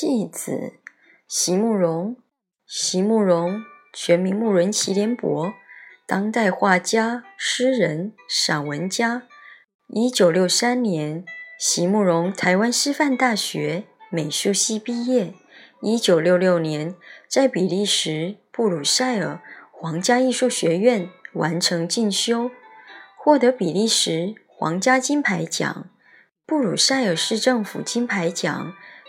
戏子，席慕容。席慕容，全名慕容齐连伯，当代画家、诗人、散文家。一九六三年，席慕容台湾师范大学美术系毕业。一九六六年，在比利时布鲁塞尔皇家艺术学院完成进修，获得比利时皇家金牌奖、布鲁塞尔市政府金牌奖。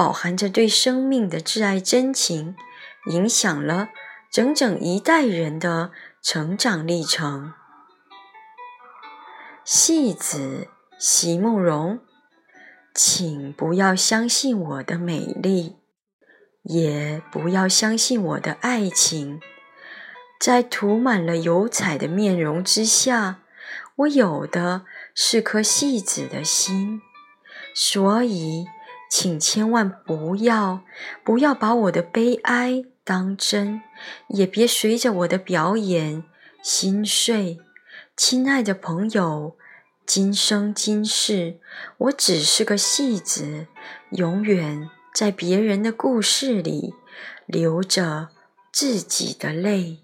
饱含着对生命的挚爱真情，影响了整整一代人的成长历程。戏子席慕容，请不要相信我的美丽，也不要相信我的爱情。在涂满了油彩的面容之下，我有的是颗戏子的心，所以。请千万不要，不要把我的悲哀当真，也别随着我的表演心碎。亲爱的朋友，今生今世，我只是个戏子，永远在别人的故事里流着自己的泪。